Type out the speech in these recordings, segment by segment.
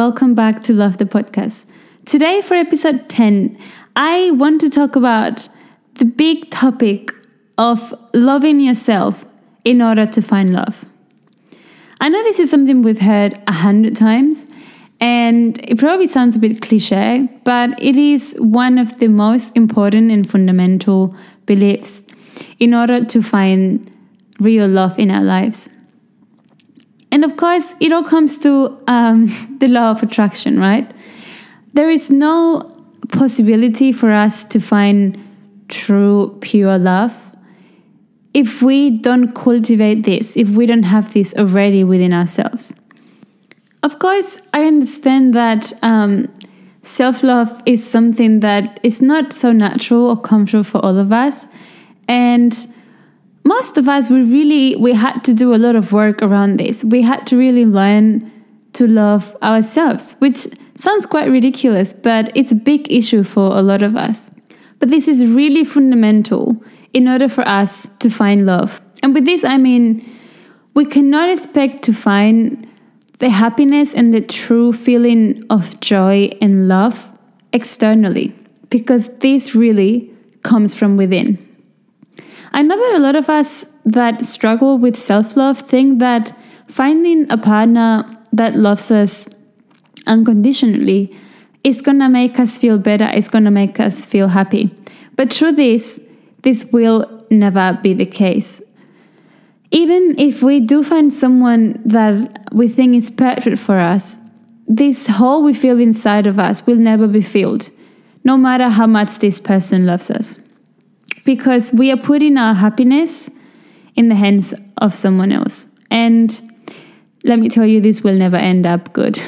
welcome back to Love the Podcast. Today, for episode 10, I want to talk about the big topic of loving yourself in order to find love. I know this is something we've heard a hundred times, and it probably sounds a bit cliche, but it is one of the most important and fundamental beliefs in order to find real love in our lives. And of course, it all comes to um, the law of attraction, right? There is no possibility for us to find true, pure love if we don't cultivate this, if we don't have this already within ourselves. Of course, I understand that um, self love is something that is not so natural or comfortable for all of us. And most of us we really we had to do a lot of work around this. We had to really learn to love ourselves which sounds quite ridiculous but it's a big issue for a lot of us. But this is really fundamental in order for us to find love. And with this i mean we cannot expect to find the happiness and the true feeling of joy and love externally because this really comes from within I know that a lot of us that struggle with self love think that finding a partner that loves us unconditionally is gonna make us feel better, is gonna make us feel happy. But truth is, this will never be the case. Even if we do find someone that we think is perfect for us, this hole we feel inside of us will never be filled, no matter how much this person loves us because we are putting our happiness in the hands of someone else. And let me tell you, this will never end up good.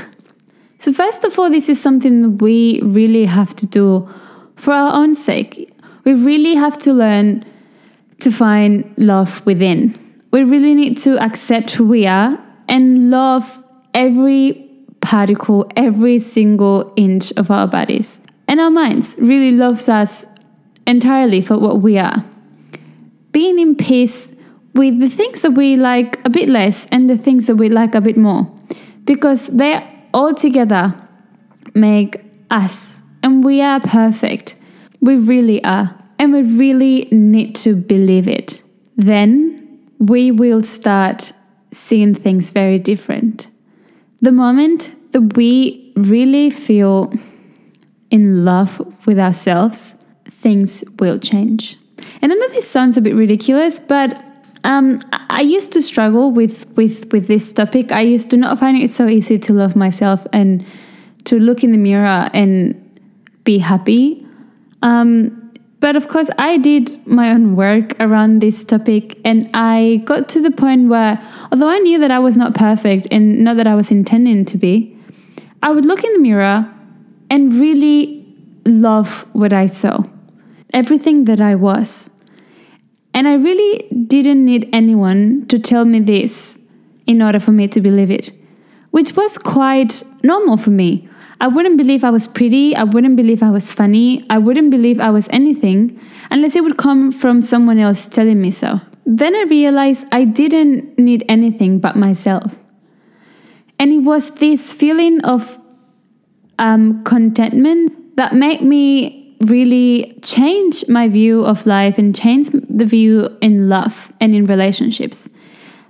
So, first of all, this is something we really have to do for our own sake. We really have to learn to find love within. We really need to accept who we are and love every particle, every single inch of our bodies. And our minds really loves us entirely for what we are. Being in peace with the things that we like a bit less and the things that we like a bit more, because they all together make us, and we are perfect. We really are, and we really need to believe it. Then we will start seeing things very different. The moment that we really feel in love with ourselves, things will change. And I know this sounds a bit ridiculous, but um, I used to struggle with, with, with this topic. I used to not find it so easy to love myself and to look in the mirror and be happy. Um, but of course, I did my own work around this topic, and I got to the point where, although I knew that I was not perfect and not that I was intending to be, I would look in the mirror and really love what I saw everything that I was. And I really didn't need anyone to tell me this in order for me to believe it, which was quite normal for me. I wouldn't believe I was pretty, I wouldn't believe I was funny, I wouldn't believe I was anything unless it would come from someone else telling me so. Then I realized I didn't need anything but myself. And it was this feeling of um, contentment that made me really change my view of life and change the view in love and in relationships,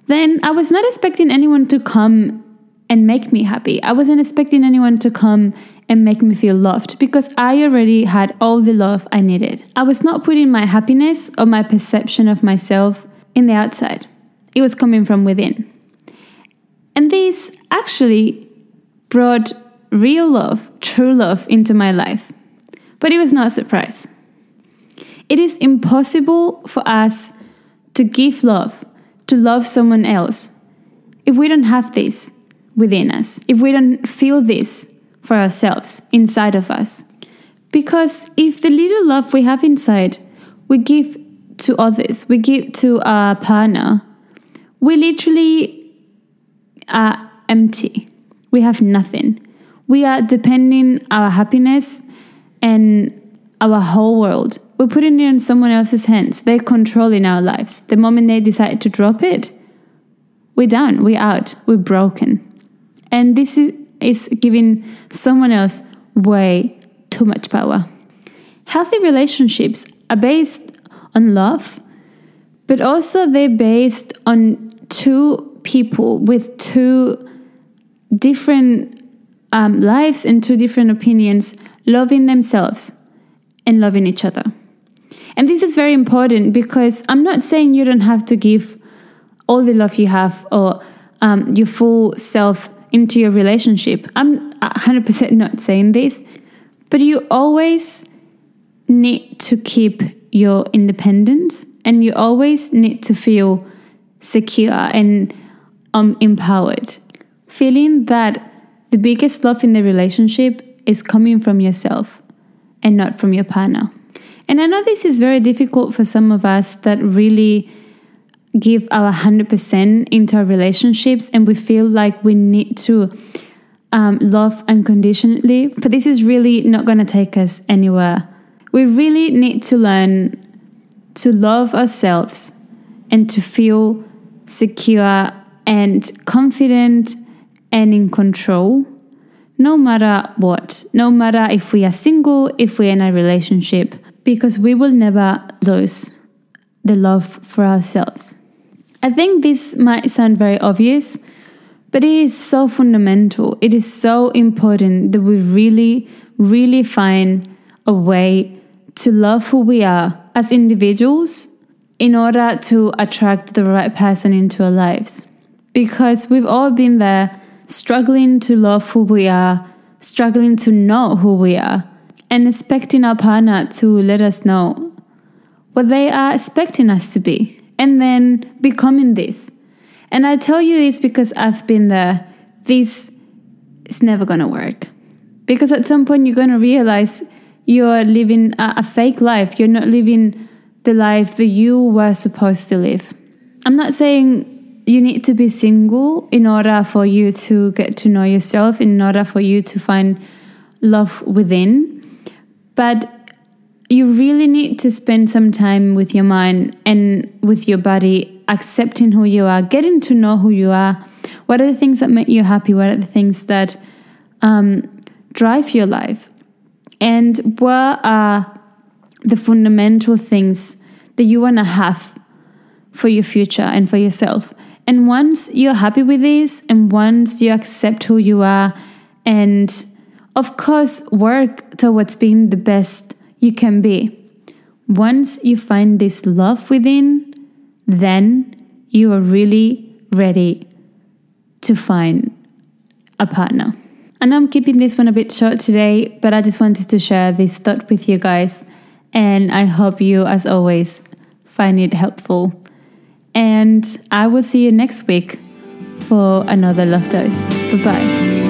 then I was not expecting anyone to come and make me happy. I wasn't expecting anyone to come and make me feel loved because I already had all the love I needed. I was not putting my happiness or my perception of myself in the outside, it was coming from within. And this actually brought real love, true love into my life. But it was not a surprise. It is impossible for us to give love, to love someone else, if we don't have this within us, if we don't feel this for ourselves inside of us. Because if the little love we have inside we give to others, we give to our partner, we literally are empty. We have nothing. We are depending our happiness and our whole world. We're putting it in someone else's hands. They're controlling our lives. The moment they decide to drop it, we're done, we're out, we're broken. And this is is giving someone else way too much power. Healthy relationships are based on love, but also they're based on two people with two different um, lives and two different opinions loving themselves and loving each other. And this is very important because I'm not saying you don't have to give all the love you have or um, your full self into your relationship. I'm 100% not saying this, but you always need to keep your independence and you always need to feel secure and um, empowered. Feeling that the biggest love in the relationship is coming from yourself and not from your partner. And I know this is very difficult for some of us that really give our 100% into our relationships and we feel like we need to um, love unconditionally. But this is really not going to take us anywhere. We really need to learn to love ourselves and to feel secure and confident and in control no matter what, no matter if we are single, if we're in a relationship, because we will never lose the love for ourselves. I think this might sound very obvious, but it is so fundamental. It is so important that we really, really find a way to love who we are as individuals in order to attract the right person into our lives. Because we've all been there struggling to love who we are, struggling to know who we are, and expecting our partner to let us know what they are expecting us to be, and then becoming this. And I tell you this because I've been there. This is never gonna work. Because at some point, you're gonna realize you're living a, a fake life, you're not living the life that you were supposed to live. I'm not saying you need to be single in order for you to get to know yourself, in order for you to find love within. But you really need to spend some time with your mind and with your body, accepting who you are, getting to know who you are. What are the things that make you happy? What are the things that um, drive your life? And what are the fundamental things that you want to have for your future and for yourself? And once you're happy with this, and once you accept who you are, and of course, work towards being the best you can be, once you find this love within, then you are really ready to find a partner. And I'm keeping this one a bit short today, but I just wanted to share this thought with you guys. And I hope you, as always, find it helpful. And I will see you next week for another Love Dose. Bye bye.